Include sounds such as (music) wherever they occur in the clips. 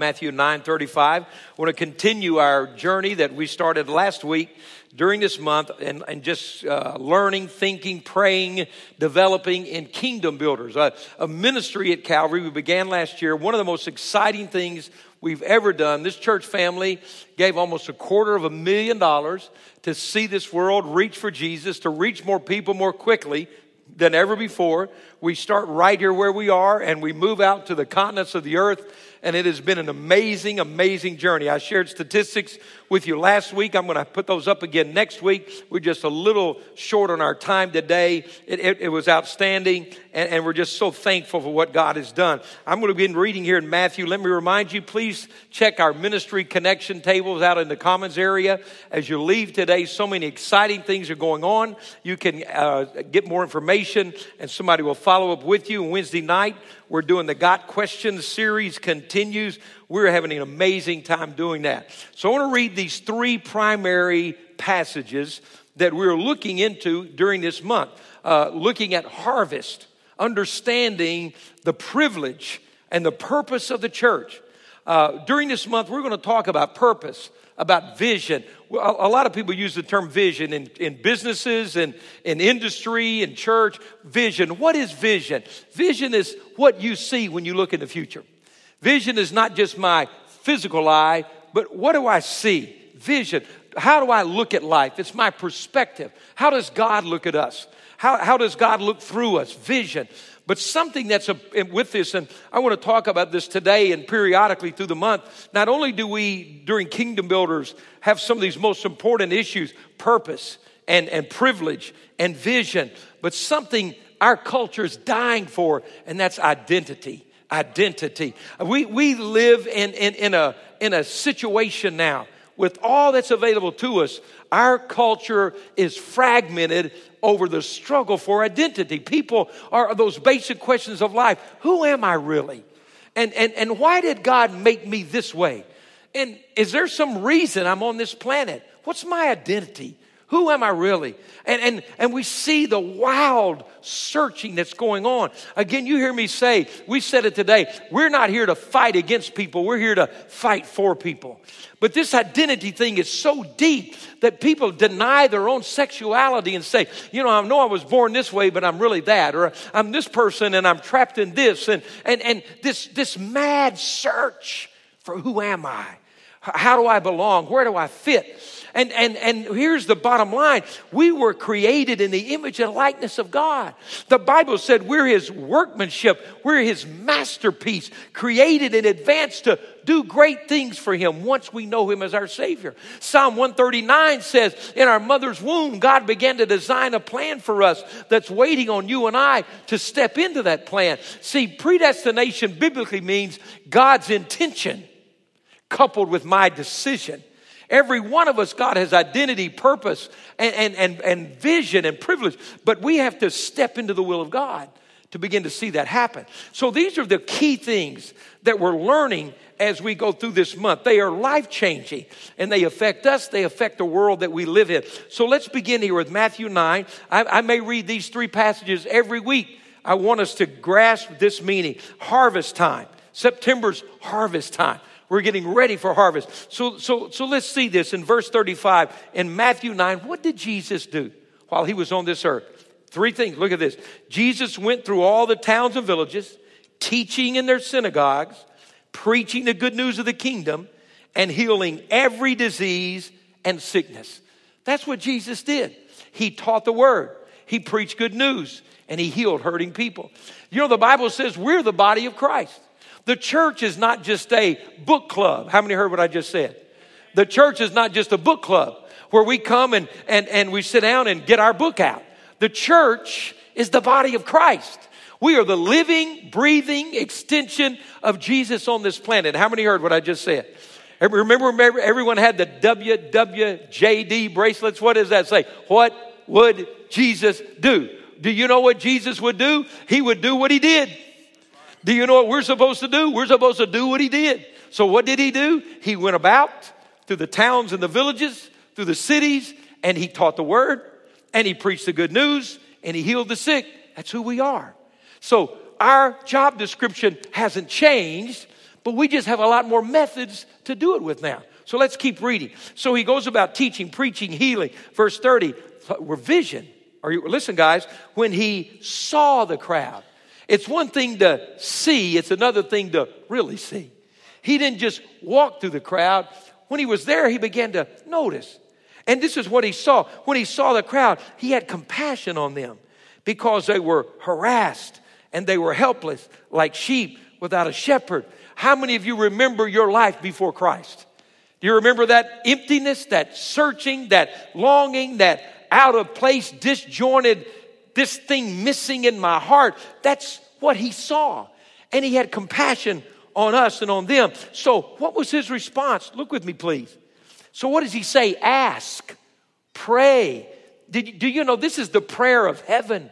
Matthew 9 35. I want to continue our journey that we started last week during this month and, and just uh, learning, thinking, praying, developing in kingdom builders. A ministry at Calvary we began last year. One of the most exciting things we've ever done. This church family gave almost a quarter of a million dollars to see this world reach for Jesus, to reach more people more quickly than ever before. We start right here where we are and we move out to the continents of the earth and it has been an amazing, amazing journey. I shared statistics with you last week. I'm going to put those up again next week. We're just a little short on our time today. It, it, it was outstanding, and, and, we're just so thankful for what God has done. I'm going to begin reading here in Matthew. Let me remind you, please check our ministry connection tables out in the commons area. As you leave today, so many exciting things are going on. You can uh, get more information, and somebody will follow up with you. Wednesday night, we're doing the Got Questions series continues. We're having an amazing time doing that. So I want to read these three primary passages that we're looking into during this month. Uh, looking at harvest, understanding the privilege and the purpose of the church. Uh, during this month, we're going to talk about purpose, about vision. A lot of people use the term vision in, in businesses and in industry and church. Vision. What is vision? Vision is what you see when you look in the future. Vision is not just my physical eye, but what do I see? Vision. How do I look at life? It's my perspective. How does God look at us? How, how does God look through us? Vision. But something that's a, with this, and I want to talk about this today and periodically through the month. Not only do we, during Kingdom Builders, have some of these most important issues purpose and, and privilege and vision, but something our culture is dying for, and that's identity. Identity. We, we live in, in, in, a, in a situation now with all that's available to us, our culture is fragmented over the struggle for identity. People are those basic questions of life. Who am I really? And, and, and why did God make me this way? And is there some reason I'm on this planet? What's my identity? Who am I really? And, and, and we see the wild searching that's going on. Again, you hear me say, we said it today, we're not here to fight against people, we're here to fight for people. But this identity thing is so deep that people deny their own sexuality and say, you know, I know I was born this way, but I'm really that, or I'm this person and I'm trapped in this, and, and, and this, this mad search for who am I? How do I belong? Where do I fit? And, and, and here's the bottom line we were created in the image and likeness of God. The Bible said we're His workmanship, we're His masterpiece, created in advance to do great things for Him once we know Him as our Savior. Psalm 139 says, In our mother's womb, God began to design a plan for us that's waiting on you and I to step into that plan. See, predestination biblically means God's intention coupled with my decision. Every one of us, God has identity, purpose, and, and, and, and vision and privilege, but we have to step into the will of God to begin to see that happen. So these are the key things that we're learning as we go through this month. They are life changing and they affect us, they affect the world that we live in. So let's begin here with Matthew 9. I, I may read these three passages every week. I want us to grasp this meaning harvest time. September's harvest time. We're getting ready for harvest. So, so, so let's see this in verse 35 in Matthew 9. What did Jesus do while he was on this earth? Three things. Look at this. Jesus went through all the towns and villages, teaching in their synagogues, preaching the good news of the kingdom, and healing every disease and sickness. That's what Jesus did. He taught the word, he preached good news, and he healed hurting people. You know, the Bible says we're the body of Christ. The church is not just a book club. How many heard what I just said? The church is not just a book club where we come and, and, and we sit down and get our book out. The church is the body of Christ. We are the living, breathing extension of Jesus on this planet. How many heard what I just said? Remember, everyone had the WWJD bracelets? What does that say? What would Jesus do? Do you know what Jesus would do? He would do what he did. Do you know what we're supposed to do? We're supposed to do what he did. So what did he do? He went about through the towns and the villages, through the cities, and he taught the word, and he preached the good news, and he healed the sick. That's who we are. So our job description hasn't changed, But we just have a lot more methods to do it with now. So let's keep reading. So he goes about teaching, preaching, healing. Verse 30, we're vision. Are you listen, guys? When he saw the crowd, it's one thing to see, it's another thing to really see. He didn't just walk through the crowd. When he was there, he began to notice. And this is what he saw. When he saw the crowd, he had compassion on them because they were harassed and they were helpless like sheep without a shepherd. How many of you remember your life before Christ? Do you remember that emptiness, that searching, that longing, that out of place, disjointed, this thing missing in my heart? That's what he saw. And he had compassion on us and on them. So, what was his response? Look with me, please. So, what does he say? Ask, pray. Did, do you know this is the prayer of heaven?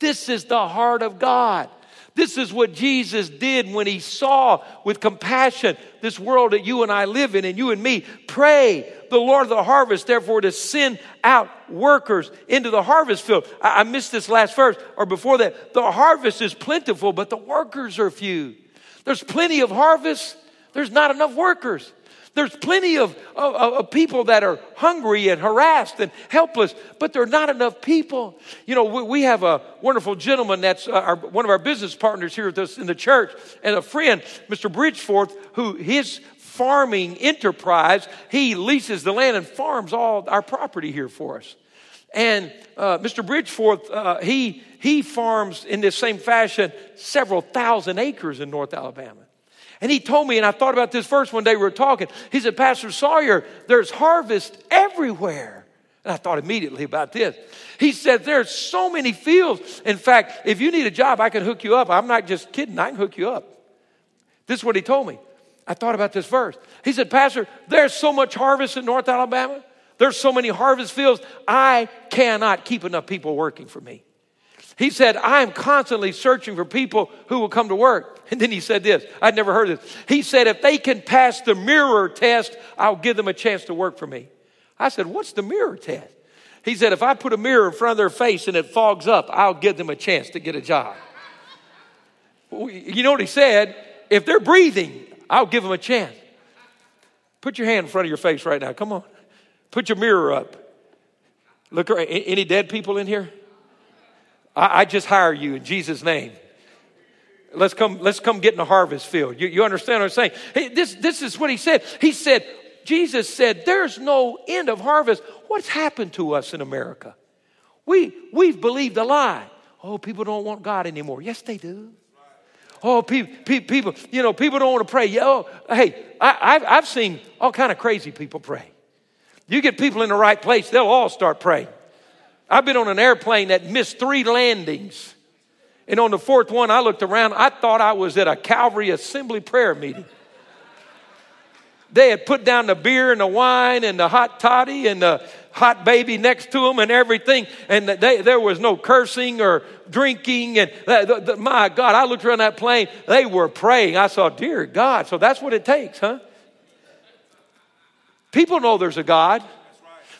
This is the heart of God. This is what Jesus did when he saw with compassion this world that you and I live in and you and me. Pray the Lord of the harvest, therefore, to send out workers into the harvest field. I, I missed this last verse or before that. The harvest is plentiful, but the workers are few. There's plenty of harvest, there's not enough workers. There's plenty of, of, of, people that are hungry and harassed and helpless, but there are not enough people. You know, we, we have a wonderful gentleman that's uh, our, one of our business partners here this, in the church and a friend, Mr. Bridgeforth, who his farming enterprise, he leases the land and farms all our property here for us. And uh, Mr. Bridgeforth, uh, he, he farms in this same fashion several thousand acres in North Alabama. And he told me, and I thought about this verse one day we were talking. He said, Pastor Sawyer, there's harvest everywhere. And I thought immediately about this. He said, There's so many fields. In fact, if you need a job, I can hook you up. I'm not just kidding, I can hook you up. This is what he told me. I thought about this verse. He said, Pastor, there's so much harvest in North Alabama. There's so many harvest fields. I cannot keep enough people working for me. He said, I'm constantly searching for people who will come to work. And then he said this I'd never heard this. He said, If they can pass the mirror test, I'll give them a chance to work for me. I said, What's the mirror test? He said, If I put a mirror in front of their face and it fogs up, I'll give them a chance to get a job. You know what he said? If they're breathing, I'll give them a chance. Put your hand in front of your face right now. Come on. Put your mirror up. Look, any dead people in here? I, I just hire you in Jesus' name. Let's come, let's come get in the harvest field. You, you understand what I'm saying? Hey, this, this is what he said. He said, Jesus said, there's no end of harvest. What's happened to us in America? We, we've believed a lie. Oh, people don't want God anymore. Yes, they do. Oh, people, people, you know, people don't want to pray. Oh, hey, I, have I've seen all kind of crazy people pray. You get people in the right place, they'll all start praying. I've been on an airplane that missed three landings. And on the fourth one, I looked around. I thought I was at a Calvary Assembly prayer meeting. They had put down the beer and the wine and the hot toddy and the hot baby next to them and everything. And they, there was no cursing or drinking. And the, the, my God, I looked around that plane. They were praying. I saw, dear God. So that's what it takes, huh? People know there's a God.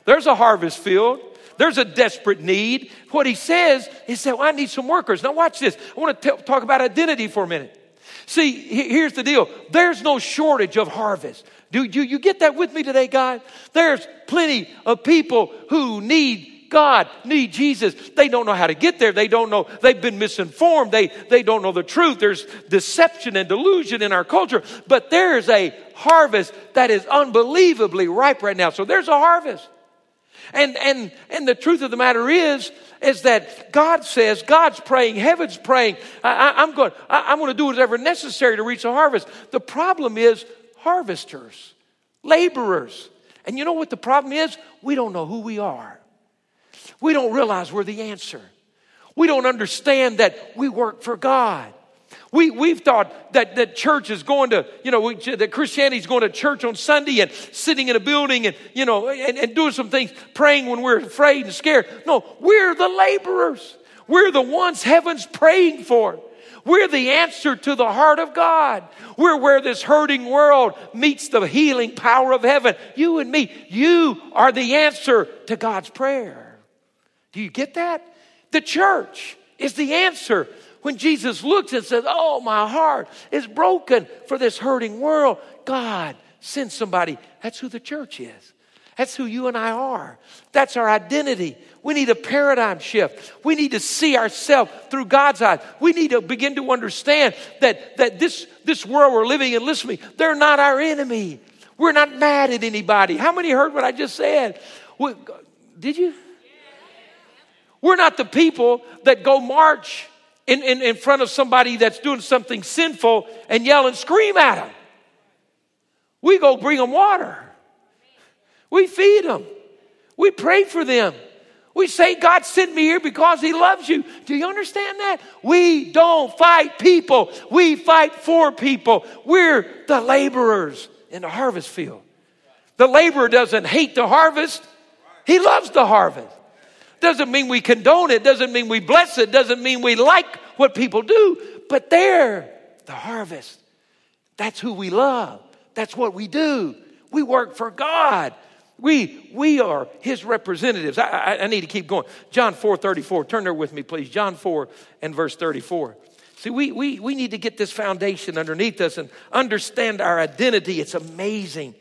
There's a harvest field. There's a desperate need. What he says is that well, I need some workers. Now, watch this. I want to talk about identity for a minute. See, here's the deal there's no shortage of harvest. Do you, you get that with me today, God? There's plenty of people who need God, need Jesus. They don't know how to get there. They don't know. They've been misinformed. They, they don't know the truth. There's deception and delusion in our culture. But there's a harvest that is unbelievably ripe right now. So there's a harvest. And, and, and the truth of the matter is, is that God says, God's praying, heaven's praying. I, am going, I, I'm going to do whatever necessary to reach the harvest. The problem is harvesters, laborers. And you know what the problem is? We don't know who we are. We don't realize we're the answer. We don't understand that we work for God. We, we've thought that, that church is going to, you know, we, that Christianity is going to church on Sunday and sitting in a building and, you know, and, and doing some things, praying when we're afraid and scared. No, we're the laborers. We're the ones heaven's praying for. We're the answer to the heart of God. We're where this hurting world meets the healing power of heaven. You and me, you are the answer to God's prayer. Do you get that? The church is the answer when Jesus looks and says, Oh, my heart is broken for this hurting world, God send somebody. That's who the church is. That's who you and I are. That's our identity. We need a paradigm shift. We need to see ourselves through God's eyes. We need to begin to understand that, that this, this world we're living in, listen to me, they're not our enemy. We're not mad at anybody. How many heard what I just said? did you? We're not the people that go march in, in, in front of somebody that's doing something sinful and yell and scream at them. We go bring them water. We feed them. We pray for them. We say, God sent me here because He loves you. Do you understand that? We don't fight people, we fight for people. We're the laborers in the harvest field. The laborer doesn't hate the harvest, he loves the harvest. Doesn't mean we condone it, doesn't mean we bless it, doesn't mean we like what people do, but they're the harvest. That's who we love. That's what we do. We work for God. We, we are his representatives. I, I, I, need to keep going. John 4 34. Turn there with me, please. John 4 and verse 34. See, we, we, we need to get this foundation underneath us and understand our identity. It's amazing.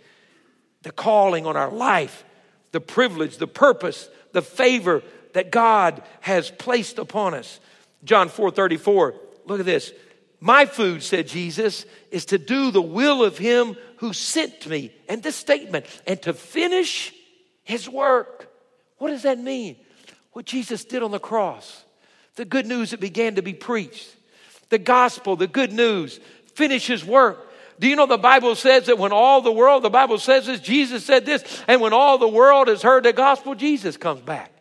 The calling on our life, the privilege, the purpose, the favor that God has placed upon us. John 4 34. Look at this. My food, said Jesus, is to do the will of him who sent me. And this statement, and to finish his work. What does that mean? What Jesus did on the cross, the good news that began to be preached, the gospel, the good news, finish his work. Do you know the Bible says that when all the world, the Bible says this, Jesus said this, and when all the world has heard the gospel, Jesus comes back.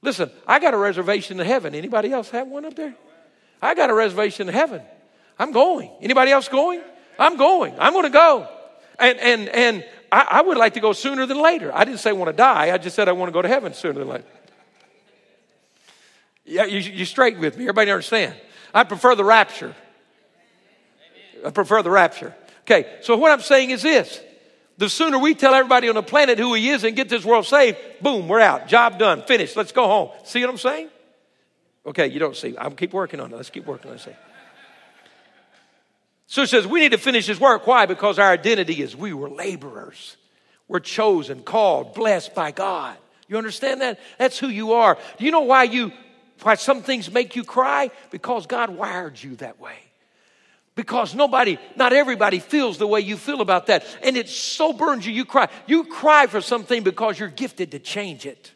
Listen, I got a reservation in heaven. Anybody else have one up there? I got a reservation in heaven. I'm going. Anybody else going? I'm going. I'm going to go. And, and, and I, I would like to go sooner than later. I didn't say I want to die. I just said I want to go to heaven sooner than later. Yeah, you, you straight with me. Everybody understand? I prefer the rapture. I prefer the rapture. Okay, so what I'm saying is this. The sooner we tell everybody on the planet who he is and get this world saved, boom, we're out. Job done. Finished. Let's go home. See what I'm saying? Okay, you don't see. I'll keep working on it. Let's keep working on it. So it says we need to finish his work. Why? Because our identity is we were laborers. We're chosen, called, blessed by God. You understand that? That's who you are. Do you know why you why some things make you cry? Because God wired you that way. Because nobody, not everybody feels the way you feel about that. And it so burns you, you cry. You cry for something because you're gifted to change it.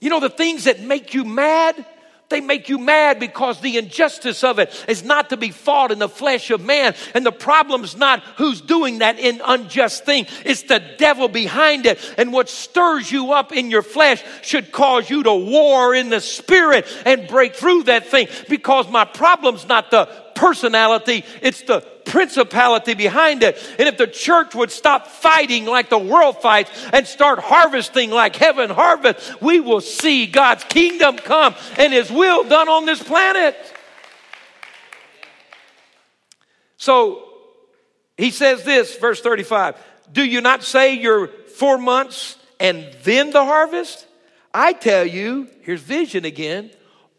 You know, the things that make you mad, they make you mad because the injustice of it is not to be fought in the flesh of man. And the problem's not who's doing that in unjust thing. It's the devil behind it. And what stirs you up in your flesh should cause you to war in the spirit and break through that thing because my problem's not the personality, it's the principality behind it. And if the church would stop fighting like the world fights and start harvesting like heaven harvests, we will see God's kingdom come and his will done on this planet. So he says this, verse 35 Do you not say you're four months and then the harvest? I tell you, here's vision again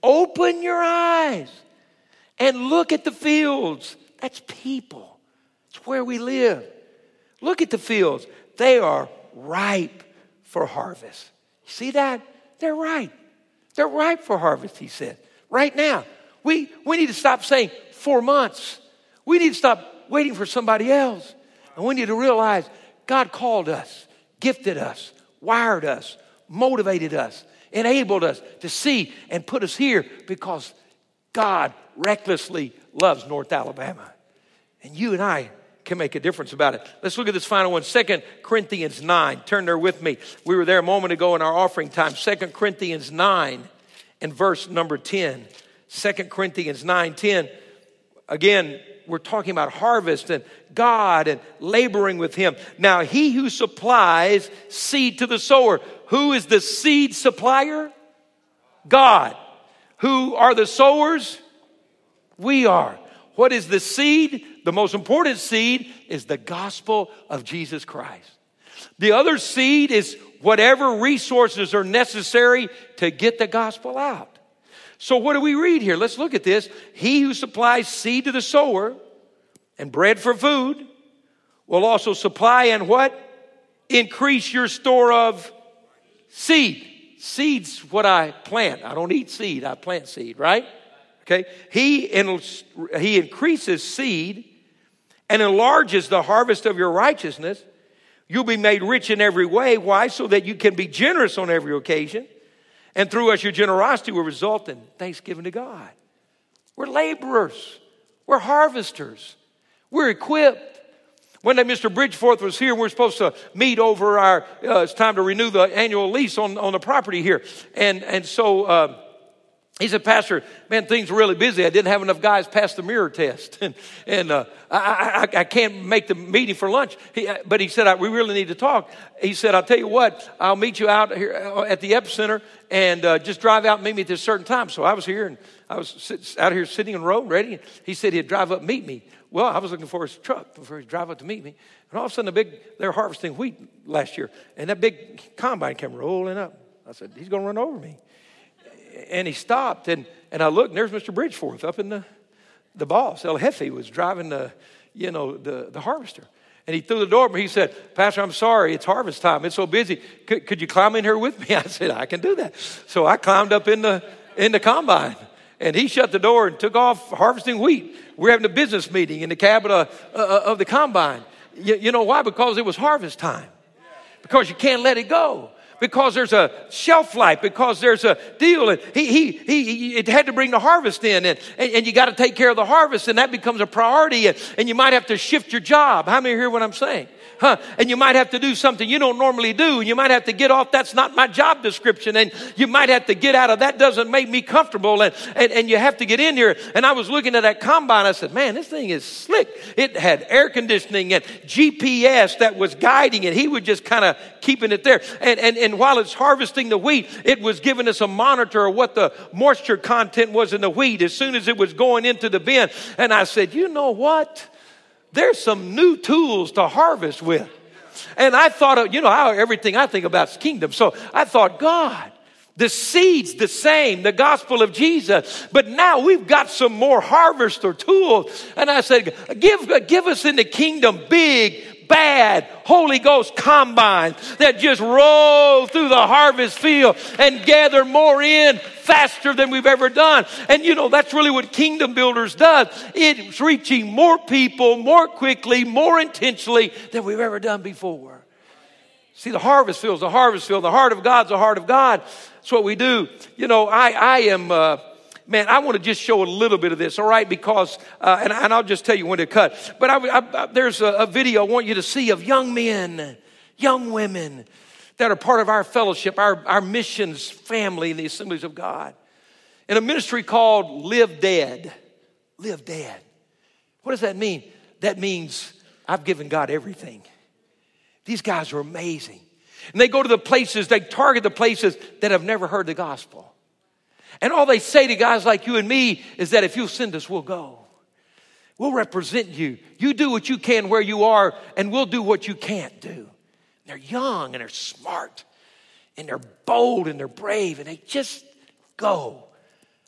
open your eyes and look at the fields. That's people, it's where we live. Look at the fields, they are ripe for harvest. See that? They're ripe. They're ripe for harvest, he said. Right now. We, we need to stop saying four months. We need to stop waiting for somebody else. And we need to realize God called us, gifted us, wired us, motivated us, enabled us to see and put us here because God recklessly loves North Alabama. And you and I can make a difference about it. Let's look at this final one. Second Corinthians 9. Turn there with me. We were there a moment ago in our offering time. Second Corinthians 9 and verse number 10. 2 Corinthians 9 10. Again, we're talking about harvest and God and laboring with Him. Now, He who supplies seed to the sower. Who is the seed supplier? God. Who are the sowers? We are. What is the seed? The most important seed is the gospel of Jesus Christ. The other seed is whatever resources are necessary to get the gospel out. So, what do we read here? Let's look at this. He who supplies seed to the sower and bread for food will also supply and what? Increase your store of seed. Seed's what I plant. I don't eat seed, I plant seed, right? Okay. He, he increases seed and enlarges the harvest of your righteousness. You'll be made rich in every way. Why? So that you can be generous on every occasion. And through us, your generosity will result in thanksgiving to God. We're laborers, we're harvesters, we're equipped. One day, Mr. Bridgeforth was here. We're supposed to meet over our, uh, it's time to renew the annual lease on, on the property here. And, and so, uh, he said, Pastor, man, things are really busy. I didn't have enough guys pass the mirror test. (laughs) And, and uh, I, I, I, can't make the meeting for lunch. He, uh, but he said, we really need to talk. He said, I'll tell you what, I'll meet you out here uh, at the epicenter and uh, just drive out and meet me at this certain time. So I was here and I was sit, out here sitting in road ready. He said he'd drive up and meet me. Well, I was looking for his truck before he drive up to meet me. And all of a sudden, a big, they're harvesting wheat last year. And that big combine came rolling up. I said, he's going to run over me and he stopped, and, and I looked, and there's Mr. Bridgeforth up in the, the boss. El Jefe was driving the, you know, the, the harvester. And he threw the door, but he said, Pastor, I'm sorry, it's harvest time. It's so busy. Could, could you climb in here with me? (laughs) I said, I can do that. So I climbed up in the, in the combine. And he shut the door and took off harvesting wheat. We're having a business meeting in the cabin of, uh, of the combine. You, you know why? Because it was harvest time. Because you can't let it go because there's a shelf life, because there's a deal. And he, he, he, he it had to bring the harvest in, and, and, and you got to take care of the harvest, and that becomes a priority, and, and you might have to shift your job. How many hear what I'm saying? Huh? And you might have to do something you don't normally do. And you might have to get off, that's not my job description. And you might have to get out of that doesn't make me comfortable. And, and, and you have to get in here. And I was looking at that combine. I said, man, this thing is slick. It had air conditioning and GPS that was guiding it. He was just kind of keeping it there. And, and, and while it's harvesting the wheat, it was giving us a monitor of what the moisture content was in the wheat as soon as it was going into the bin. And I said, you know what? There's some new tools to harvest with. And I thought, of, you know, how everything I think about is kingdom. So I thought, God, the seed's the same, the gospel of Jesus, but now we've got some more harvest or tools. And I said, give, give us in the kingdom big, bad Holy Ghost combine that just roll through the harvest field and gather more in faster than we've ever done. And you know, that's really what Kingdom Builders does. It's reaching more people more quickly, more intentionally than we've ever done before. See, the harvest field's the harvest field. The heart of God's the heart of God. That's what we do. You know, I, I am, uh, man, I want to just show a little bit of this, all right? Because, uh, and, and, I'll just tell you when to cut. But I, I, there's a, a video I want you to see of young men, young women that are part of our fellowship, our, our missions family in the assemblies of God. In a ministry called Live Dead. Live Dead. What does that mean? That means I've given God everything. These guys are amazing. And they go to the places, they target the places that have never heard the gospel. And all they say to guys like you and me is that if you'll send us, we'll go. We'll represent you. You do what you can where you are, and we'll do what you can't do. They're young and they're smart and they're bold and they're brave and they just go.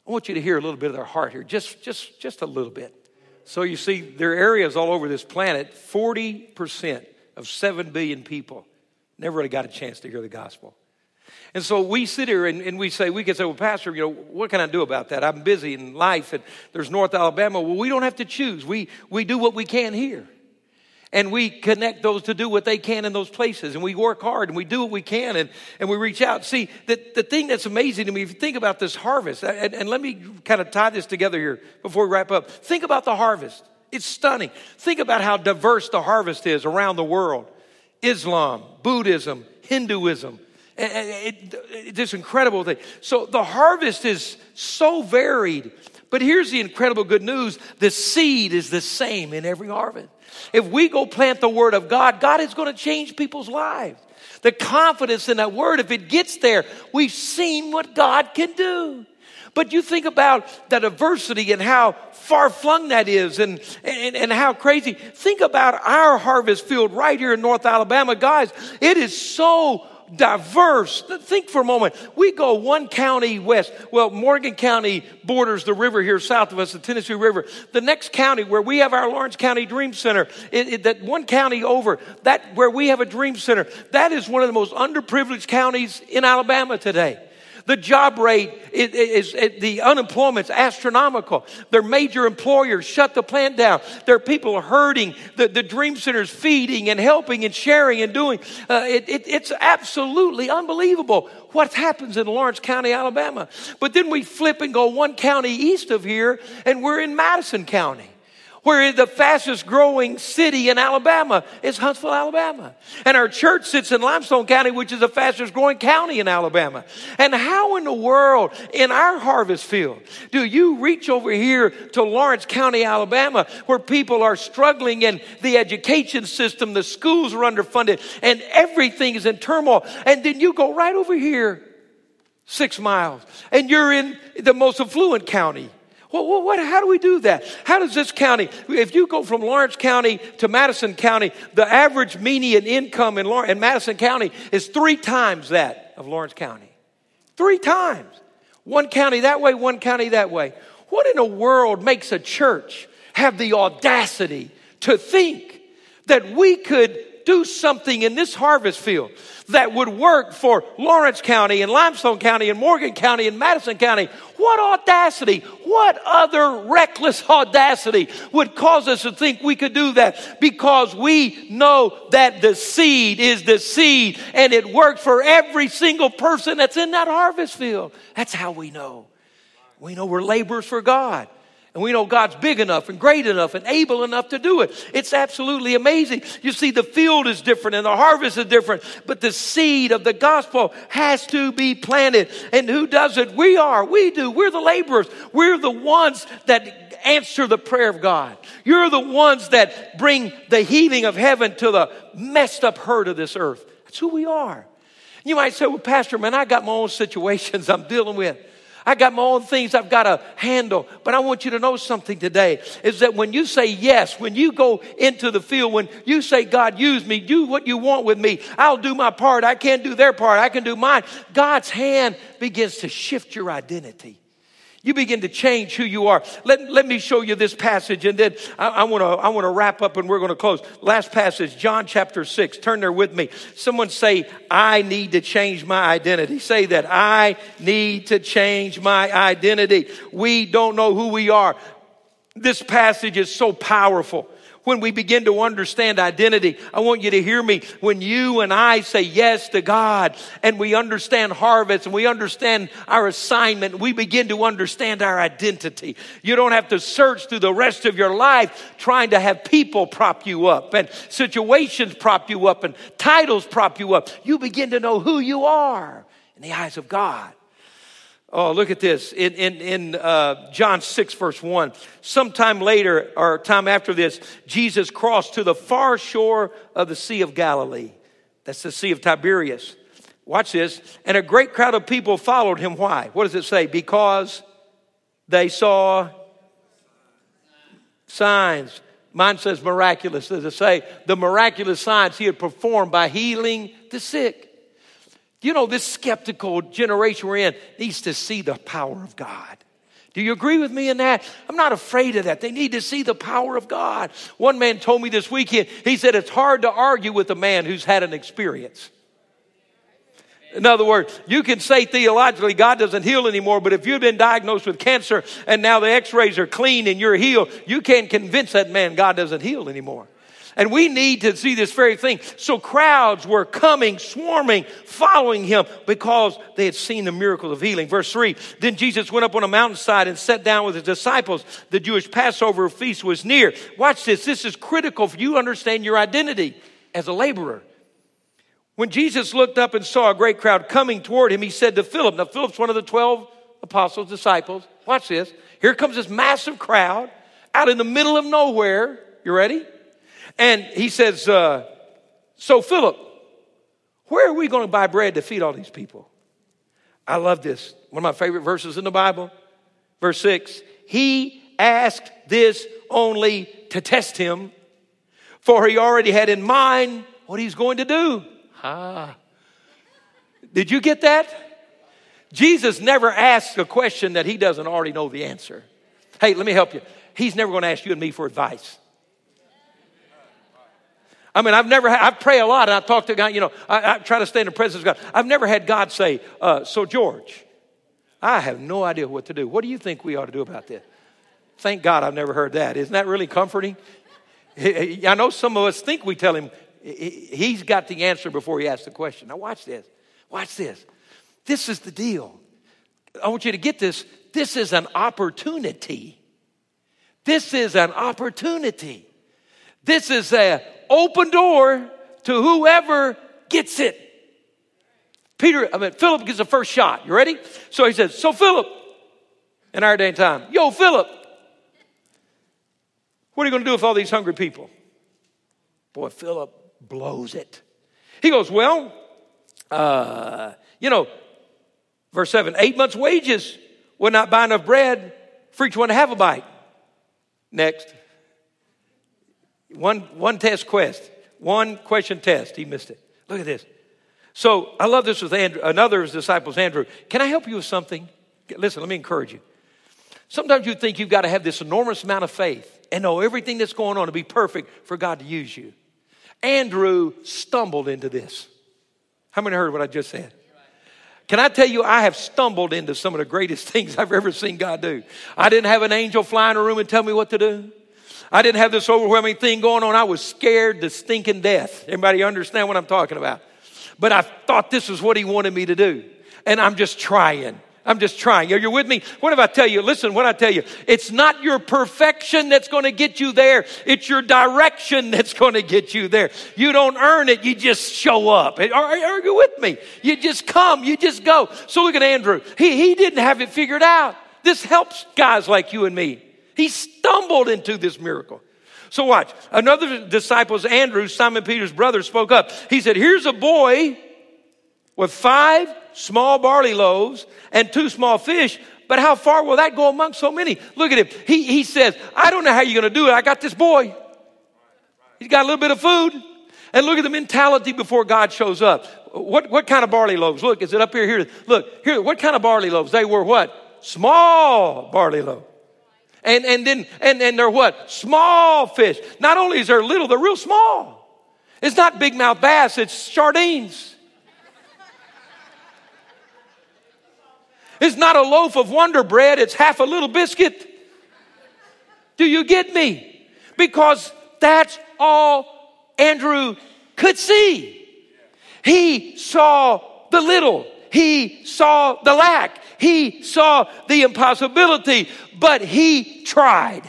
I want you to hear a little bit of their heart here, just, just, just a little bit. So you see, there are areas all over this planet, 40% of 7 billion people never really got a chance to hear the gospel. And so we sit here and, and, we say, we can say, well, Pastor, you know, what can I do about that? I'm busy in life and there's North Alabama. Well, we don't have to choose. We, we do what we can here. And we connect those to do what they can in those places. And we work hard and we do what we can and, and we reach out. See the, the thing that's amazing to me if you think about this harvest and, and let me kind of tie this together here before we wrap up. Think about the harvest. It's stunning. Think about how diverse the harvest is around the world. Islam buddhism hinduism it, it, this incredible thing so the harvest is so varied but here's the incredible good news the seed is the same in every harvest. If we go plant the word of God, God is going to change people's lives. The confidence in that word, if it gets there, we've seen what God can do. But you think about the diversity and how far flung that is and, and, and how crazy. Think about our harvest field right here in North Alabama. Guys, it is so diverse. Think for a moment. We go one county west. Well, Morgan County borders the river here south of us, the Tennessee River. The next county where we have our Lawrence County Dream Center, it, it, that one county over, that where we have a Dream Center, that is one of the most underprivileged counties in Alabama today. The job rate is, is, the unemployment's astronomical. Their major employers shut the plant down. Their people are hurting. The, the Dream Center's feeding and helping and sharing and doing. Uh, it, it, it's absolutely unbelievable what happens in Lawrence County, Alabama. But then we flip and go one county east of here, and we're in Madison County where the fastest growing city in Alabama is Huntsville, Alabama. And our church sits in Limestone County, which is the fastest growing county in Alabama. And how in the world, in our harvest field, do you reach over here to Lawrence County, Alabama, where people are struggling in the education system, the schools are underfunded, and everything is in turmoil. And then you go right over here, six miles, and you're in the most affluent county what, what, how do we do that? How does this county, if you go from Lawrence County to Madison County, the average median income in, Lawrence, in Madison County is three times that of Lawrence County. Three times. One county that way, one county that way. What in the world makes a church have the audacity to think that we could do something in this harvest field that would work for Lawrence County and Limestone County and Morgan County and Madison County. What audacity, what other reckless audacity would cause us to think we could do that? Because we know that the seed is the seed and it works for every single person that's in that harvest field. That's how we know. We know we're laborers for God. And we know God's big enough and great enough and able enough to do it. It's absolutely amazing. You see, the field is different and the harvest is different, but the seed of the gospel has to be planted. And who does it? We are. We do. We're the laborers. We're the ones that answer the prayer of God. You're the ones that bring the healing of heaven to the messed up hurt of this earth. That's who we are. You might say, well, Pastor, man, I got my own situations I'm dealing with. I got my own things I've got to handle. But I want you to know something today is that when you say yes, when you go into the field, when you say, God, use me, do what you want with me, I'll do my part. I can't do their part. I can do mine. God's hand begins to shift your identity. You begin to change who you are. Let, let me show you this passage and then I, want to I want to wrap up and we're going to close. Last passage, John chapter 6. Turn there with me. Someone say, I need to change my identity. Say that. I need to change my identity. We don't know who we are. This passage is so powerful when we begin to understand identity, I want you to hear me. When you and I say yes to God and we understand harvest and we understand our assignment, we begin to understand our identity. You don't have to search through the rest of your life trying to have people prop you up and situations prop you up and titles prop you up. You begin to know who you are in the eyes of God. Oh, look at this. In, in, in uh, John 6, verse 1. Sometime later, or time after this, Jesus crossed to the far shore of the Sea of Galilee. That's the Sea of Tiberias. Watch this. And a great crowd of people followed him. Why? What does it say? Because they saw signs. Mine says miraculous. Does it say the miraculous signs he had performed by healing the sick? You know, this skeptical generation we're in needs to see the power of God. Do you agree with me in that? I'm not afraid of that. They need to see the power of God. One man told me this weekend, he said, it's hard to argue with a man who's had an experience. In other words, you can say theologically God doesn't heal anymore, but if you've been diagnosed with cancer and now the x rays are clean and you're healed, you can't convince that man God doesn't heal anymore. And we need to see this very thing. So crowds were coming, swarming, following him because they had seen the miracles of healing. Verse 3 Then Jesus went up on a mountainside and sat down with his disciples. The Jewish Passover feast was near. Watch this. This is critical for you to understand your identity as a laborer. When Jesus looked up and saw a great crowd coming toward him, he said to Philip, now Philip's one of the 12 apostles, disciples. Watch this. Here comes this massive crowd out in the middle of nowhere. You ready? And he says, uh, So, Philip, where are we going to buy bread to feed all these people? I love this. One of my favorite verses in the Bible. Verse 6 He asked this only to test him, for he already had in mind what he's going to do. Ah. Did you get that? Jesus never asks a question that he doesn't already know the answer. Hey, let me help you. He's never going to ask you and me for advice. I mean, I've never, had, I pray a lot and I talk to God, you know, I, I try to stay in the presence of God. I've never had God say, uh, so George, I have no idea what to do. What do you think we ought to do about this? Thank God I've never heard that. Isn't that really comforting? I know some of us think we tell him he's got the answer before he asks the question. Now, watch this. Watch this. This is the deal. I want you to get this. This is an opportunity. This is an opportunity. This is an open door to whoever gets it. Peter, I mean, Philip gets the first shot. You ready? So he says, So, Philip, in our day and time, yo, Philip, what are you going to do with all these hungry people? Boy, Philip blows it. He goes, Well, uh, you know, verse 7 eight months' wages would not buy enough bread for each one to have a bite. Next. One, one test quest, one question test. He missed it. Look at this. So I love this with Andrew, another of his disciples, Andrew. Can I help you with something? Listen, let me encourage you. Sometimes you think you've got to have this enormous amount of faith and know everything that's going on to be perfect for God to use you. Andrew stumbled into this. How many heard what I just said? Can I tell you, I have stumbled into some of the greatest (laughs) things I've ever seen God do. I didn't have an angel fly in a room and tell me what to do. I didn't have this overwhelming thing going on. I was scared to stinking death. Everybody understand what I'm talking about? But I thought this was what he wanted me to do. And I'm just trying. I'm just trying. Are you with me? What if I tell you? Listen, what I tell you, it's not your perfection that's going to get you there. It's your direction that's going to get you there. You don't earn it. You just show up. Are, are you with me? You just come. You just go. So look at Andrew. He, he didn't have it figured out. This helps guys like you and me. He stumbled into this miracle. So watch. Another disciple, Andrew, Simon Peter's brother, spoke up. He said, here's a boy with five small barley loaves and two small fish. But how far will that go among so many? Look at him. He, he says, I don't know how you're going to do it. I got this boy. He's got a little bit of food. And look at the mentality before God shows up. What, what kind of barley loaves? Look, is it up here? Here. Look, here. What kind of barley loaves? They were what? Small barley loaves. And, and then, and, and they're what? Small fish. Not only is there little, they're real small. It's not big mouth bass, it's sardines. It's not a loaf of Wonder Bread, it's half a little biscuit. Do you get me? Because that's all Andrew could see. He saw the little, he saw the lack, he saw the impossibility, but he tried.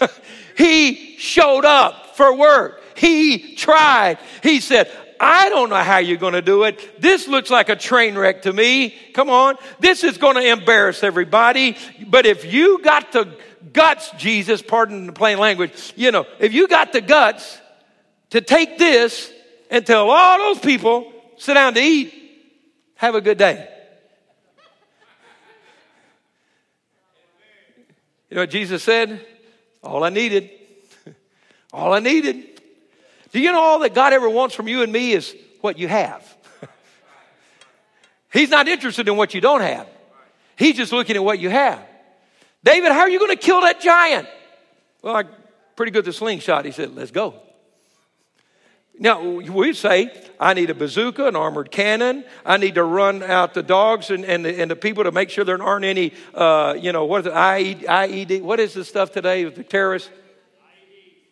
(laughs) he showed up for work. He tried. He said, I don't know how you're going to do it. This looks like a train wreck to me. Come on. This is going to embarrass everybody. But if you got the guts, Jesus, pardon the plain language, you know, if you got the guts to take this and tell all those people, sit down to eat, have a good day. You know what Jesus said? All I needed. (laughs) all I needed. Do you know all that God ever wants from you and me is what you have? (laughs) He's not interested in what you don't have. He's just looking at what you have. David, how are you going to kill that giant? Well, I'm pretty good at the slingshot. He said, let's go. Now, we say, I need a bazooka, an armored cannon. I need to run out the dogs and, and, the, and the people to make sure there aren't any, uh, you know, what is it, IED, what is the stuff today with the terrorists?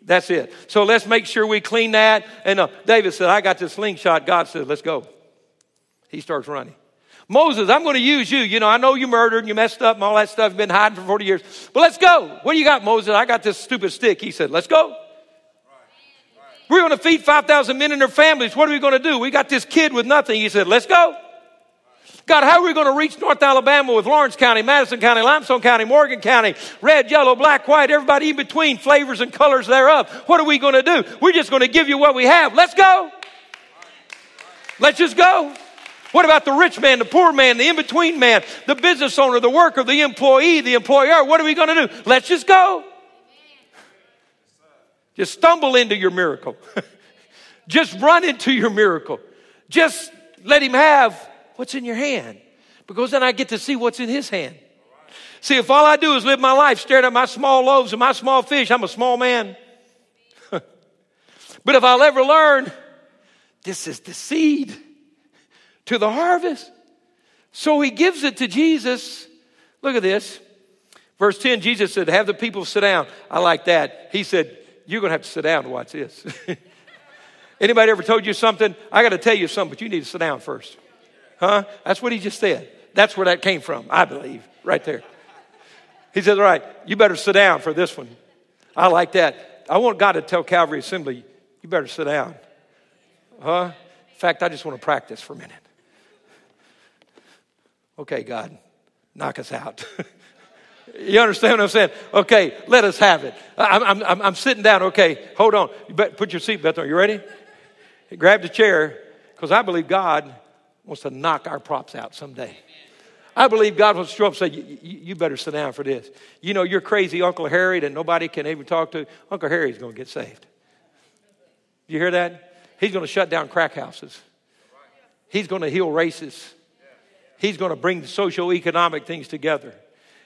That's it. So let's make sure we clean that. And uh, David said, I got this slingshot. God said, let's go. He starts running. Moses, I'm going to use you. You know, I know you murdered and you messed up and all that stuff. You've been hiding for 40 years. But let's go. What do you got, Moses? I got this stupid stick. He said, let's go. We're going to feed 5,000 men and their families. What are we going to do? We got this kid with nothing. He said, let's go. God, how are we going to reach North Alabama with Lawrence County, Madison County, Limestone County, Morgan County, red, yellow, black, white, everybody in between, flavors and colors thereof? What are we going to do? We're just going to give you what we have. Let's go. Let's just go. What about the rich man, the poor man, the in between man, the business owner, the worker, the employee, the employer? What are we going to do? Let's just go. Just stumble into your miracle. (laughs) just run into your miracle. Just let him have what's in your hand because then I get to see what's in his hand. See, if all I do is live my life staring at my small loaves and my small fish, I'm a small man. (laughs) but if I'll ever learn, this is the seed to the harvest. So he gives it to Jesus. Look at this. Verse 10, Jesus said, Have the people sit down. I like that. He said, You're going to have to sit down to watch this. (laughs) Anybody ever told you something? I got to tell you something, but you need to sit down first. Huh? That's what he just said. That's where that came from, I believe, right there. He says, All right, you better sit down for this one. I like that. I want God to tell Calvary Assembly, You better sit down. Huh? In fact, I just want to practice for a minute. Okay, God, knock us out. (laughs) you understand what I'm saying? Okay, let us have it. I'm, I'm, I'm sitting down. Okay, hold on. You better put your seatbelt on. You ready? Grab the chair because I believe God wants to knock our props out someday. I believe God wants to show up and say, you better sit down for this. You know, you're crazy Uncle Harry that nobody can even talk to. Uncle Harry's going to get saved. You hear that? He's going to shut down crack houses. He's going to heal races. He's going to bring the socio-economic things together.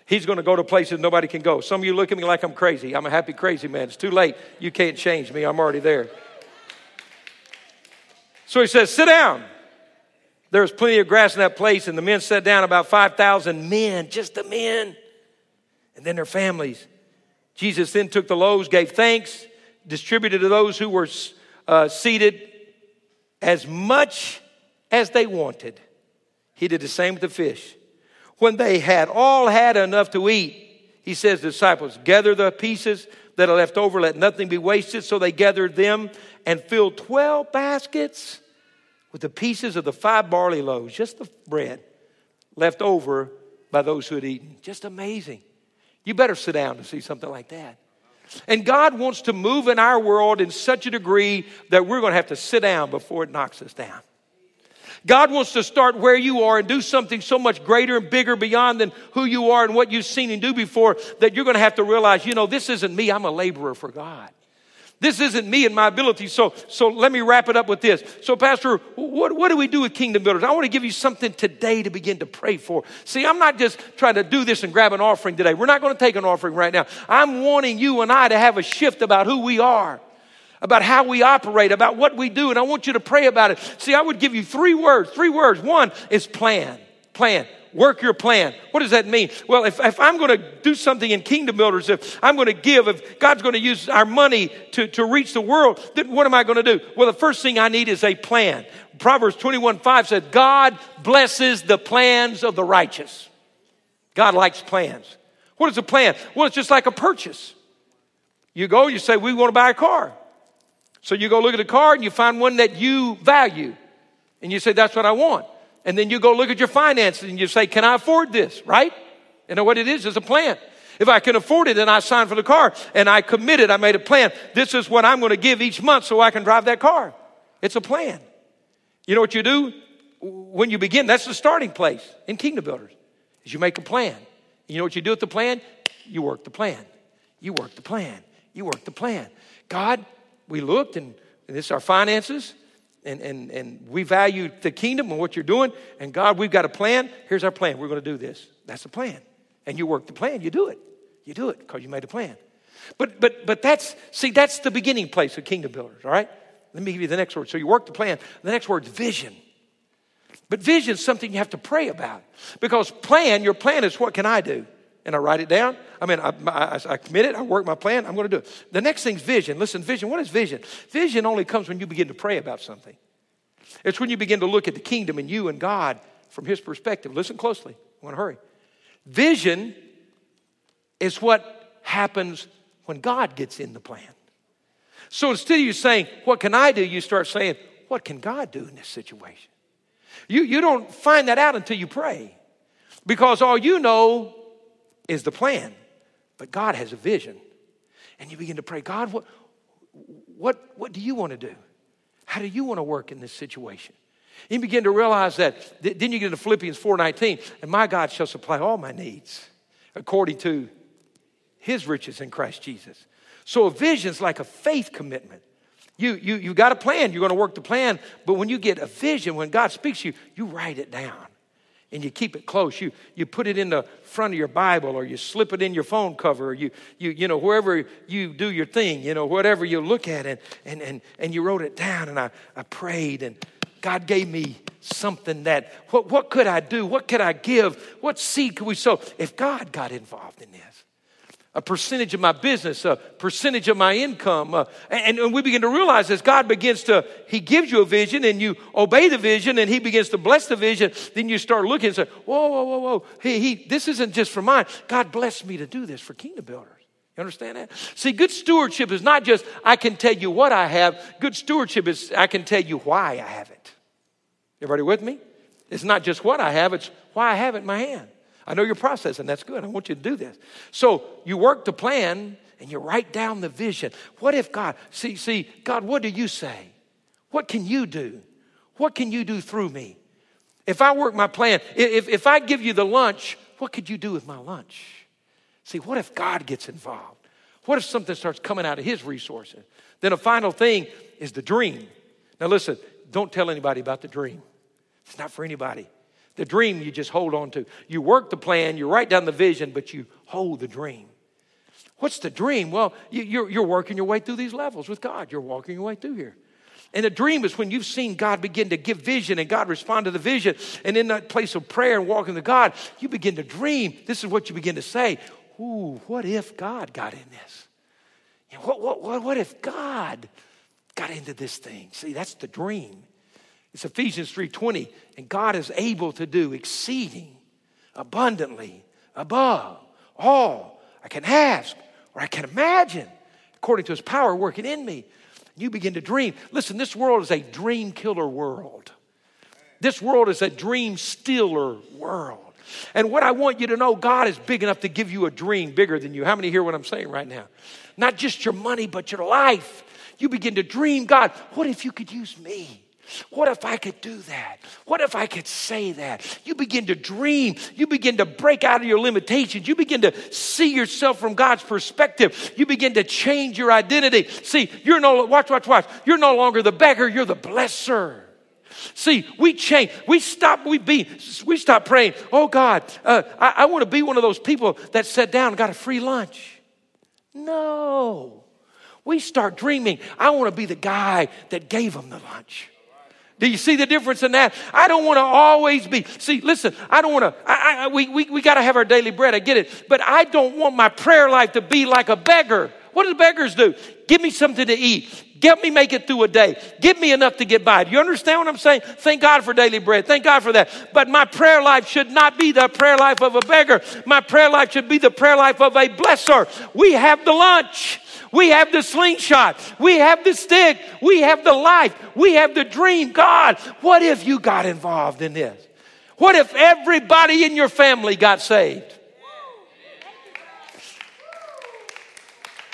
He's going to go to places nobody can go. Some of you look at me like I'm crazy. I'm a happy crazy man. It's too late. You can't change me. I'm already there. So he says, Sit down. There was plenty of grass in that place, and the men sat down about 5,000 men, just the men, and then their families. Jesus then took the loaves, gave thanks, distributed to those who were uh, seated as much as they wanted. He did the same with the fish. When they had all had enough to eat, he says disciples, Gather the pieces that are left over, let nothing be wasted. So they gathered them and filled 12 baskets with the pieces of the five barley loaves, just the bread left over by those who had eaten. Just amazing. You better sit down to see something like that. And God wants to move in our world in such a degree that we're going to have to sit down before it knocks us down. God wants to start where you are and do something so much greater and bigger beyond than who you are and what you've seen and do before that you're going to have to realize, you know, this isn't me. I'm a laborer for God. This isn't me and my ability. So, so let me wrap it up with this. So, Pastor, what, what do we do with kingdom builders? I want to give you something today to begin to pray for. See, I'm not just trying to do this and grab an offering today. We're not going to take an offering right now. I'm wanting you and I to have a shift about who we are about how we operate, about what we do, and I want you to pray about it. See, I would give you three words. Three words. One is plan. Plan. Work your plan. What does that mean? Well, if, if I'm going to do something in Kingdom Builders, if I'm going to give, if God's going to use our money to, to reach the world, then what am I going to do? Well, the first thing I need is a plan. Proverbs 21 5 said, God blesses the plans of the righteous. God likes plans. What is a plan? Well, it's just like a purchase. You go, you say, We want to buy a car. So you go look at a car and you find one that you value. And you say, That's what I want. And then you go look at your finances and you say, Can I afford this? Right? You know what it is? It's a plan. If I can afford it, then I sign for the car and I committed, I made a plan. This is what I'm going to give each month so I can drive that car. It's a plan. You know what you do? When you begin, that's the starting place in Kingdom Builders, is you make a plan. You know what you do with the plan? You work the plan. You work the plan. You work the plan. God, we looked and, this is our finances and, and, and we value the kingdom and what you're doing. And God, we've got a plan. Here's our plan. We're going to do this. That's the plan. And you work the plan. You do it. You do it because you made a plan. But, but, but that's, see, that's the beginning place of kingdom builders, all right? Let me give you the next word. So you work the plan. The next word is vision. But vision is something you have to pray about. Because plan, your plan is what can I do? And I write it down. I mean, I, I, I commit it. I work my plan. I'm going to do it. The next thing is vision. Listen, vision. What is vision? Vision only comes when you begin to pray about something. It's when you begin to look at the kingdom and you and God from His perspective. Listen closely. I want to hurry. Vision is what happens when God gets in the plan. So instead of you saying, What can I do? you start saying, What can God do in this situation? You, you don't find that out until you pray because all you know is the plan, but God has a vision. And you begin to pray, God, what, what, what do you want to do? How do you want to work in this situation? You begin to realize that. Then you get into Philippians 4:19, and my God shall supply all my needs according to his riches in Christ Jesus. So a vision is like a faith commitment. You, you, you got a plan. You're going to work the plan. But when you get a vision, when God speaks to you, you write it down and you keep it close. You, you put it in the front of your Bible or you slip it in your phone cover or you, you, you know, wherever you do your thing, you know, whatever you look at and, and, and, and you wrote it down and I, I prayed and God gave me something that, what, what could I do? What could I give? What seed could we sow? If God got involved in this, a percentage of my business, a percentage of my income. Uh, and, and we begin to realize as God begins to, He gives you a vision and you obey the vision and He begins to bless the vision, then you start looking and say, whoa, whoa, whoa, whoa. He, he, this isn't just for mine. God blessed me to do this for kingdom builders. You understand that? See, good stewardship is not just, I can tell you what I have. Good stewardship is, I can tell you why I have it. Everybody with me? It's not just what I have, it's why I have it in my hand. I know you're processing. That's good. I want you to do this. So you work the plan and you write down the vision. What if God, see, see, God, what do you say? What can you do? What can you do through me? If I work my plan, if, if I give you the lunch, what could you do with my lunch? See, what if God gets involved? What if something starts coming out of his resources? Then a final thing is the dream. Now listen, don't tell anybody about the dream. It's not for anybody. The dream you just hold on to. You work the plan, you write down the vision, but you hold the dream. What's the dream? Well, you're, you're working your way through these levels with God. You're walking your way through here. And the dream is when you've seen God begin to give vision and God respond to the vision. And in that place of prayer and walking to God, you begin to dream. This is what you begin to say. Ooh, what if God got in this? what, what, what, what if God got into this thing? See, that's the dream. It's Ephesians 3:20, and God is able to do exceeding abundantly above all I can ask or I can imagine, according to his power working in me. You begin to dream. Listen, this world is a dream killer world. This world is a dream stealer world. And what I want you to know, God is big enough to give you a dream bigger than you. How many hear what I'm saying right now? Not just your money, but your life. You begin to dream, God, what if you could use me? What if I could do that? What if I could say that? You begin to dream. You begin to break out of your limitations. You begin to see yourself from God's perspective. You begin to change your identity. See, you're no, watch, watch, watch. You're no longer the beggar, you're the blesser. See, we change. We stop. We be. We stop praying. Oh God, uh, I, I want to be one of those people that sat down and got a free lunch. No, we start dreaming. I want to be the guy that gave them the lunch. Do you see the difference in that? I don't want to always be. See, listen, I don't want to. I, I, we we, we got to have our daily bread. I get it. But I don't want my prayer life to be like a beggar. What do the beggars do? Give me something to eat. Get me make it through a day. Give me enough to get by. Do you understand what I'm saying? Thank God for daily bread. Thank God for that. But my prayer life should not be the prayer life of a beggar. My prayer life should be the prayer life of a blesser. We have the lunch. We have the slingshot. We have the stick. We have the life. We have the dream. God, what if you got involved in this? What if everybody in your family got saved?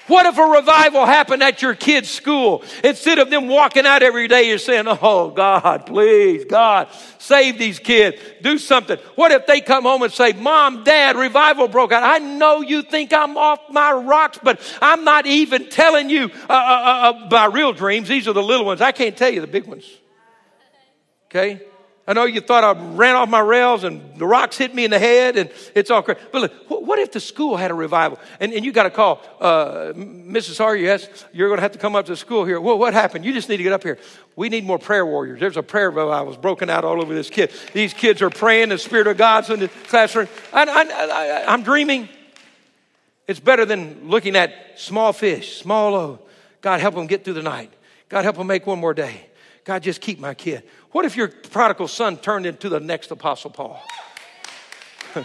What if a revival happened at your kid's school? Instead of them walking out every day, you're saying, Oh, God, please, God, save these kids. Do something. What if they come home and say, Mom, Dad, revival broke out. I know you think I'm off my rocks, but I'm not even telling you uh, uh, uh, uh my real dreams. These are the little ones. I can't tell you the big ones. Okay? I know you thought I ran off my rails and the rocks hit me in the head and it's all crazy. But look, what if the school had a revival? And, and you got to call uh, Mrs. Har, yes, you're going to have to come up to the school here. Well, what happened? You just need to get up here. We need more prayer warriors. There's a prayer revival broken out all over this kid. These kids are praying. The Spirit of God's in the classroom. I, I, I, I'm dreaming. It's better than looking at small fish, small load. God help them get through the night. God help them make one more day. God just keep my kid. What if your prodigal son turned into the next Apostle Paul? (laughs)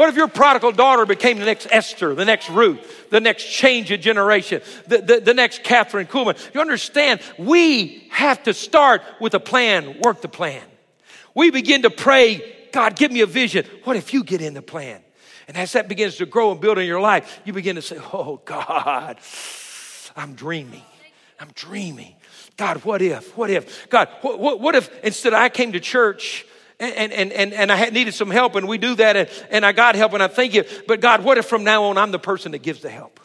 What if your prodigal daughter became the next Esther, the next Ruth, the next change of generation, the, the, the, next Kathryn Kuhlman? You understand, we have to start with a plan, work the plan. We begin to pray, God, give me a vision. What if you get in the plan? And as that begins to grow and build in your life, you begin to say, Oh, God, I'm dreaming. I'm dreaming. God, what if? What if? God, what, what, what if instead I came to church and, and, and, and I had needed some help and we do that and, and I got help and I thank you. But God, what if from now on I'm the person that gives the help?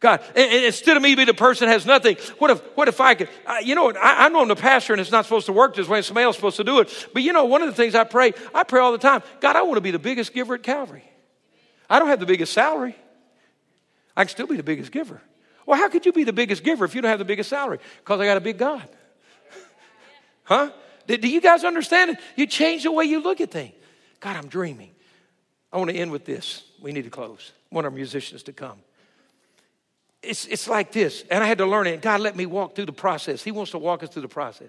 God, and, and instead of me being the person that has nothing, what if, what if I could, I, you know, I, I know I'm the pastor and it's not supposed to work this way, somebody else supposed to do it. But you know, one of the things I pray, I pray all the time, God, I want to be the biggest giver at Calvary. I don't have the biggest salary. I can still be the biggest giver. Well, how could you be the biggest giver if you don't have the biggest salary? Because I got a big God. huh? Do, you guys understand it? You change the way you look at things. God, I'm dreaming. I want to end with this. We need to close. Want our musicians to come it's, it's like this. And I had to learn it. God let me walk through the process. He wants to walk us through the process.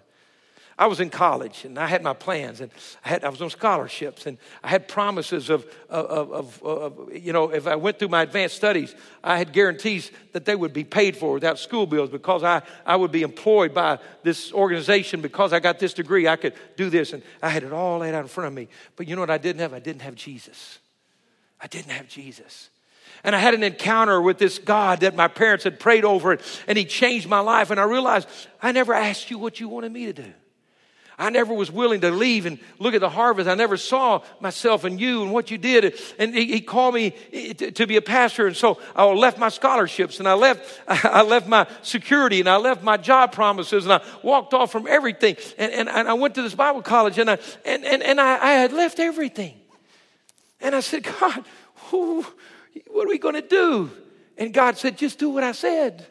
I was in college and I had my plans and I, had, I was on scholarships and I had promises of, of, of, of, you know, if I went through my advanced studies, I had guarantees that they would be paid for without school bills because I, I would be employed by this organization because I got this degree. I could do this and I had it all laid out in front of me. But you know what I didn't have? I didn't have Jesus. I didn't have Jesus. And I had an encounter with this God that my parents had prayed over, and He changed my life. And I realized I never asked you what you wanted me to do. I never was willing to leave and look at the harvest. I never saw myself and you and what you did. And he, he called me eh, to be a pastor. And so I left my scholarships and I left, (laughs) I left my security and I left my job promises and I walked off from everything. And, and, and I went to this Bible college and I, and, and, and I, I had left everything. And I said, (laughs) God, who, what are we going to do? And God said, Just do what I said.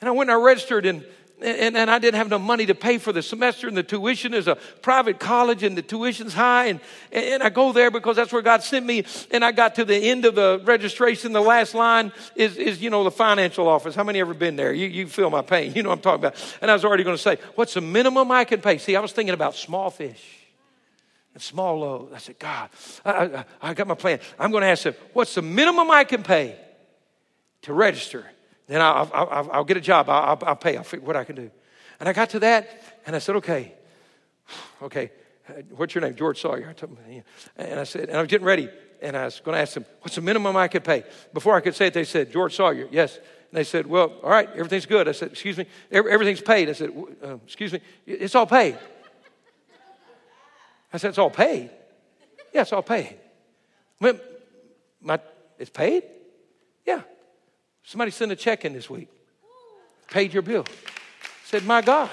And I went and I registered, and, and, and I didn't have enough money to pay for the semester, and the tuition is a private college, and the tuition's high. And, and I go there because that's where God sent me. And I got to the end of the registration. The last line is, is you know, the financial office. How many ever been there? You, you feel my pain. You know what I'm talking about. And I was already going to say, What's the minimum I can pay? See, I was thinking about small fish and small loaves. I said, God, I, I, I got my plan. I'm going to ask him, what's the minimum I can pay to register? Then I'll, I'll, I'll get a job. I'll, I'll, pay. I'll figure what I can do. And I got to that, and I said, okay, okay, what's your name? George Sawyer. I and I said, and I was getting ready, and I was going to ask them, what's the minimum I could pay? Before I could say it, they said, George Sawyer, yes. And they said, well, all right, everything's good. I said, excuse me, everything's paid. I said, uh, excuse me, it's all paid. I said, It's all paid. Yeah, it's all paid. My, my, it's paid? Yeah. Somebody sent a check in this week, paid your bill. Said, My God.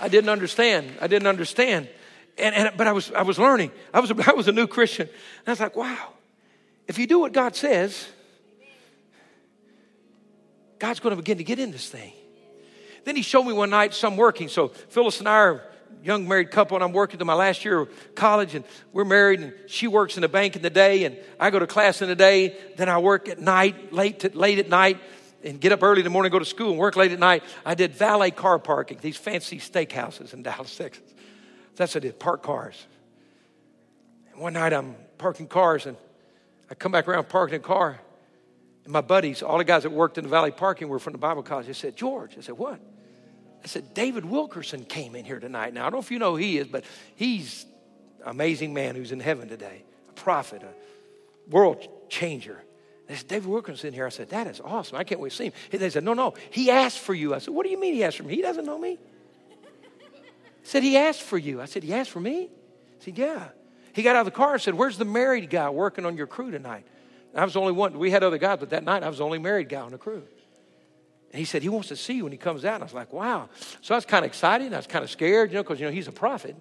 I didn't understand. I didn't understand. And, and, but I was, I was learning. I was, (laughs) I was a new Christian. And I was like, wow, if you do what God says, God's going to begin to get in this thing. Then he showed me one night some working. So Phyllis and I are young married couple, and I'm working to my last year of college, and we're married, and she works in the bank in the day, and I go to class in the day. Then I work at night, late to, late at night, and get up early in the morning, go to school, and work late at night. I did valet car parking, these fancy steakhouses in Dallas, Texas. That's what I did, park cars. And one night I'm parking cars, and I come back around parking a car, and my buddies, all the guys that worked in the valet parking, were from the Bible college. They said, George. I said, what? I said, David Wilkerson came in here tonight. Now, I don't know if you know who he is, but he's an amazing man who's in heaven today, a prophet, a world changer. They said, David Wilkerson's in here. I said, that is awesome. I can't wait to see him. They said, no, no, he asked for you. I said, what do you mean he asked for me? He doesn't know me. Said, he asked for you. I said, he asked for me? He said, yeah. He got out of the car and said, where's the married guy working on your crew tonight? And I was the only one. We had other guys, but that night I was the only married guy on the crew. He said, he wants to see you when he comes out. And I was like, wow. So I was kind of excited. and I was kind of scared, you know, because, you know, he's a prophet.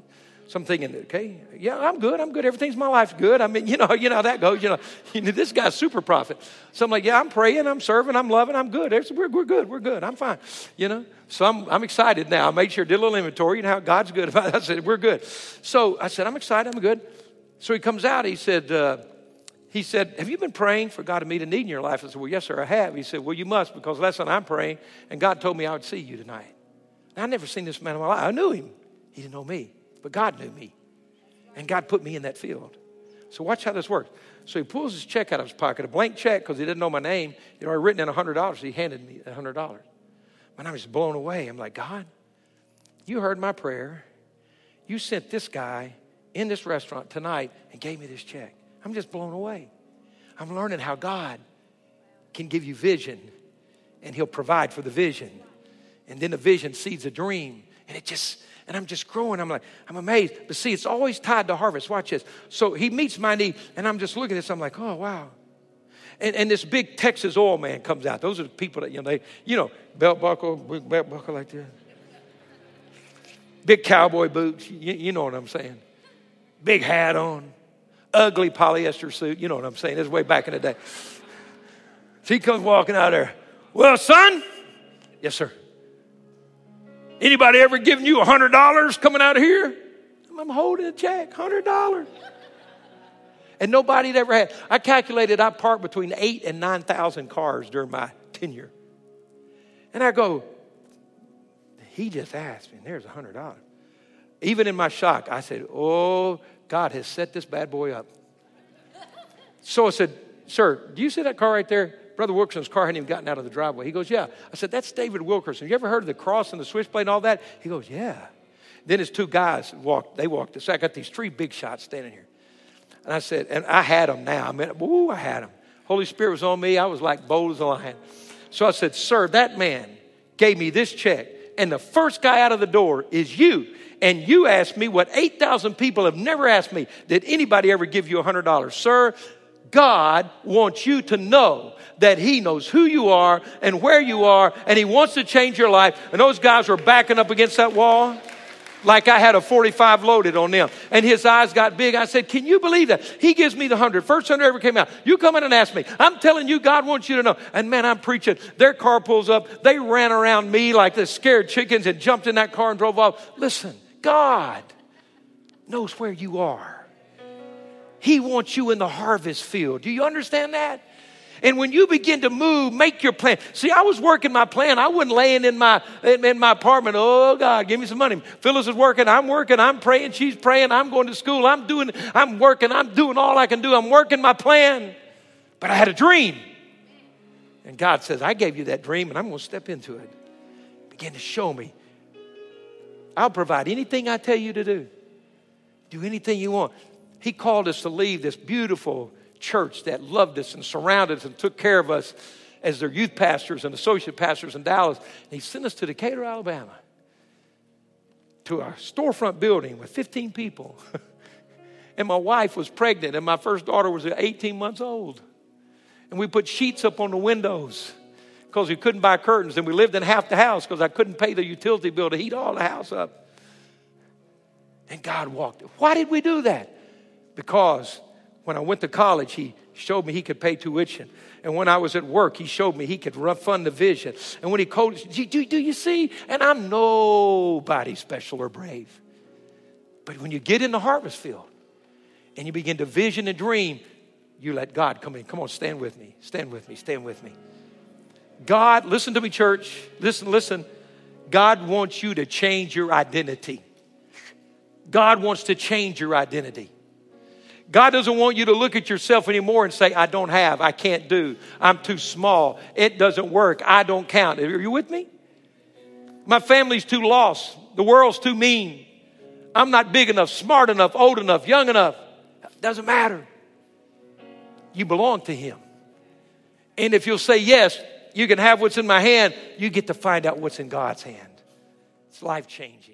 So I'm thinking, okay, yeah, I'm good. I'm good. Everything's my life's good. I mean, (laughs) you know, you know how that goes. You know, you know, this guy's super prophet. So I'm like, yeah, I'm praying, I'm serving, I'm loving, I'm good. We're, we're good. We're good. I'm fine. You know. So I'm, I'm excited now. I made sure, did a little inventory. You know how God's good about it. (laughs) I said, we're good. So I said, I'm excited. I'm good. So he comes out. He said, uh, he said, Have you been praying for God to meet a need in your life? I said, Well, yes, sir, I have. He said, Well, you must because last night I'm praying and God told me I would see you tonight. Now, I never seen this man in my life. I knew him. He didn't know me, but God knew me. And God put me in that field. So watch how this works. So he pulls his check out of his pocket, a blank check because he didn't know my name. He'd already written in $100. So he handed me $100. Man, I was blown away. I'm like, God, you heard my prayer. You sent this guy in this restaurant tonight and gave me this check. I'm just blown away. I'm learning how God can give you vision and He'll provide for the vision. And then the vision seeds a dream. And it just, and I'm just growing. I'm like, I'm amazed. But see, it's always tied to harvest. Watch this. So he meets my need, and I'm just looking at this. I'm like, oh, wow. And, and this big Texas oil man comes out. Those are the people that, you know, they, you know, belt buckle, big belt buckle like this. Big cowboy boots. You, you know what I'm saying. Big hat on. Ugly polyester suit. You know what I'm saying. This is way back in the day. So he comes walking out there. Well, son. Yes, sir. Anybody ever given you a hundred dollars coming out of here? I'm holding a check, hundred dollars. And nobody had ever had. I calculated I parked between eight and nine thousand cars during my tenure. And I go, he just asked me, and there's a hundred dollars. Even in my shock, I said, Oh, God has set this bad boy up. So I said, Sir, do you see that car right there? Brother Wilkerson's car hadn't even gotten out of the driveway. He goes, Yeah. I said, That's David Wilkerson. You ever heard of the cross and the switchblade and all that? He goes, Yeah. Then his two guys walked, they walked. So I got these three big shots standing here. And I said, and I had them now. I mean, woo, I had them. Holy Spirit was on me. I was like bold as a lion. So I said, Sir, that man gave me this check. And the first guy out of the door is you. And you ask me what 8,000 people have never asked me. Did anybody ever give you $100? Sir, God wants you to know that He knows who you are and where you are, and He wants to change your life. And those guys were backing up against that wall like I had a 45 loaded on them. And his eyes got big. I said, Can you believe that? He gives me the hundred. First hundred ever came out. You come in and ask me. I'm telling you, God wants you to know. And man, I'm preaching. Their car pulls up. They ran around me like the scared chickens and jumped in that car and drove off. Listen, God knows where you are. He wants you in the harvest field. Do you understand that? And when you begin to move, make your plan. See, I was working my plan. I wasn't laying in my in, my apartment. Oh God, give me some money. Phyllis is working. I'm working. I'm praying. She's praying. I'm going to school. I'm doing. I'm working. I'm doing all I can do. I'm working my plan. But I had a dream. And God says, I gave you that dream, and I'm going to step into it. Begin to show me. I'll provide anything I tell you to do. Do anything you want. He called us to leave this beautiful church that loved us and surrounded us and took care of us as their youth pastors and associate pastors in Dallas. And he sent us to Decatur, Alabama, to a storefront building with 15 people. (laughs) and my wife was pregnant, and my first daughter was 18 months old. And we put sheets up on the windows because we couldn't buy curtains, and we lived in half the house because I couldn't pay the utility bill to heat all the house up. And God walked. Why did we do that? Because when I went to college, he showed me he could pay tuition. And when I was at work, he showed me he could fund the vision. And when he called, do, do, do you see? And I'm nobody special or brave. But when you get in the harvest field and you begin to vision and dream, you let God come in. Come on, stand with me. Stand with me. Stand with me. God, listen to me, church. Listen, listen. God wants you to change your identity. God wants to change your identity. God doesn't want you to look at yourself anymore and say, I don't have, I can't do, I'm too small, it doesn't work, I don't count. Are you with me? My family's too lost, the world's too mean, I'm not big enough, smart enough, old enough, young enough. Doesn't matter. You belong to Him. And if you'll say yes, you can have what's in my hand, you get to find out what's in God's hand. It's life changing.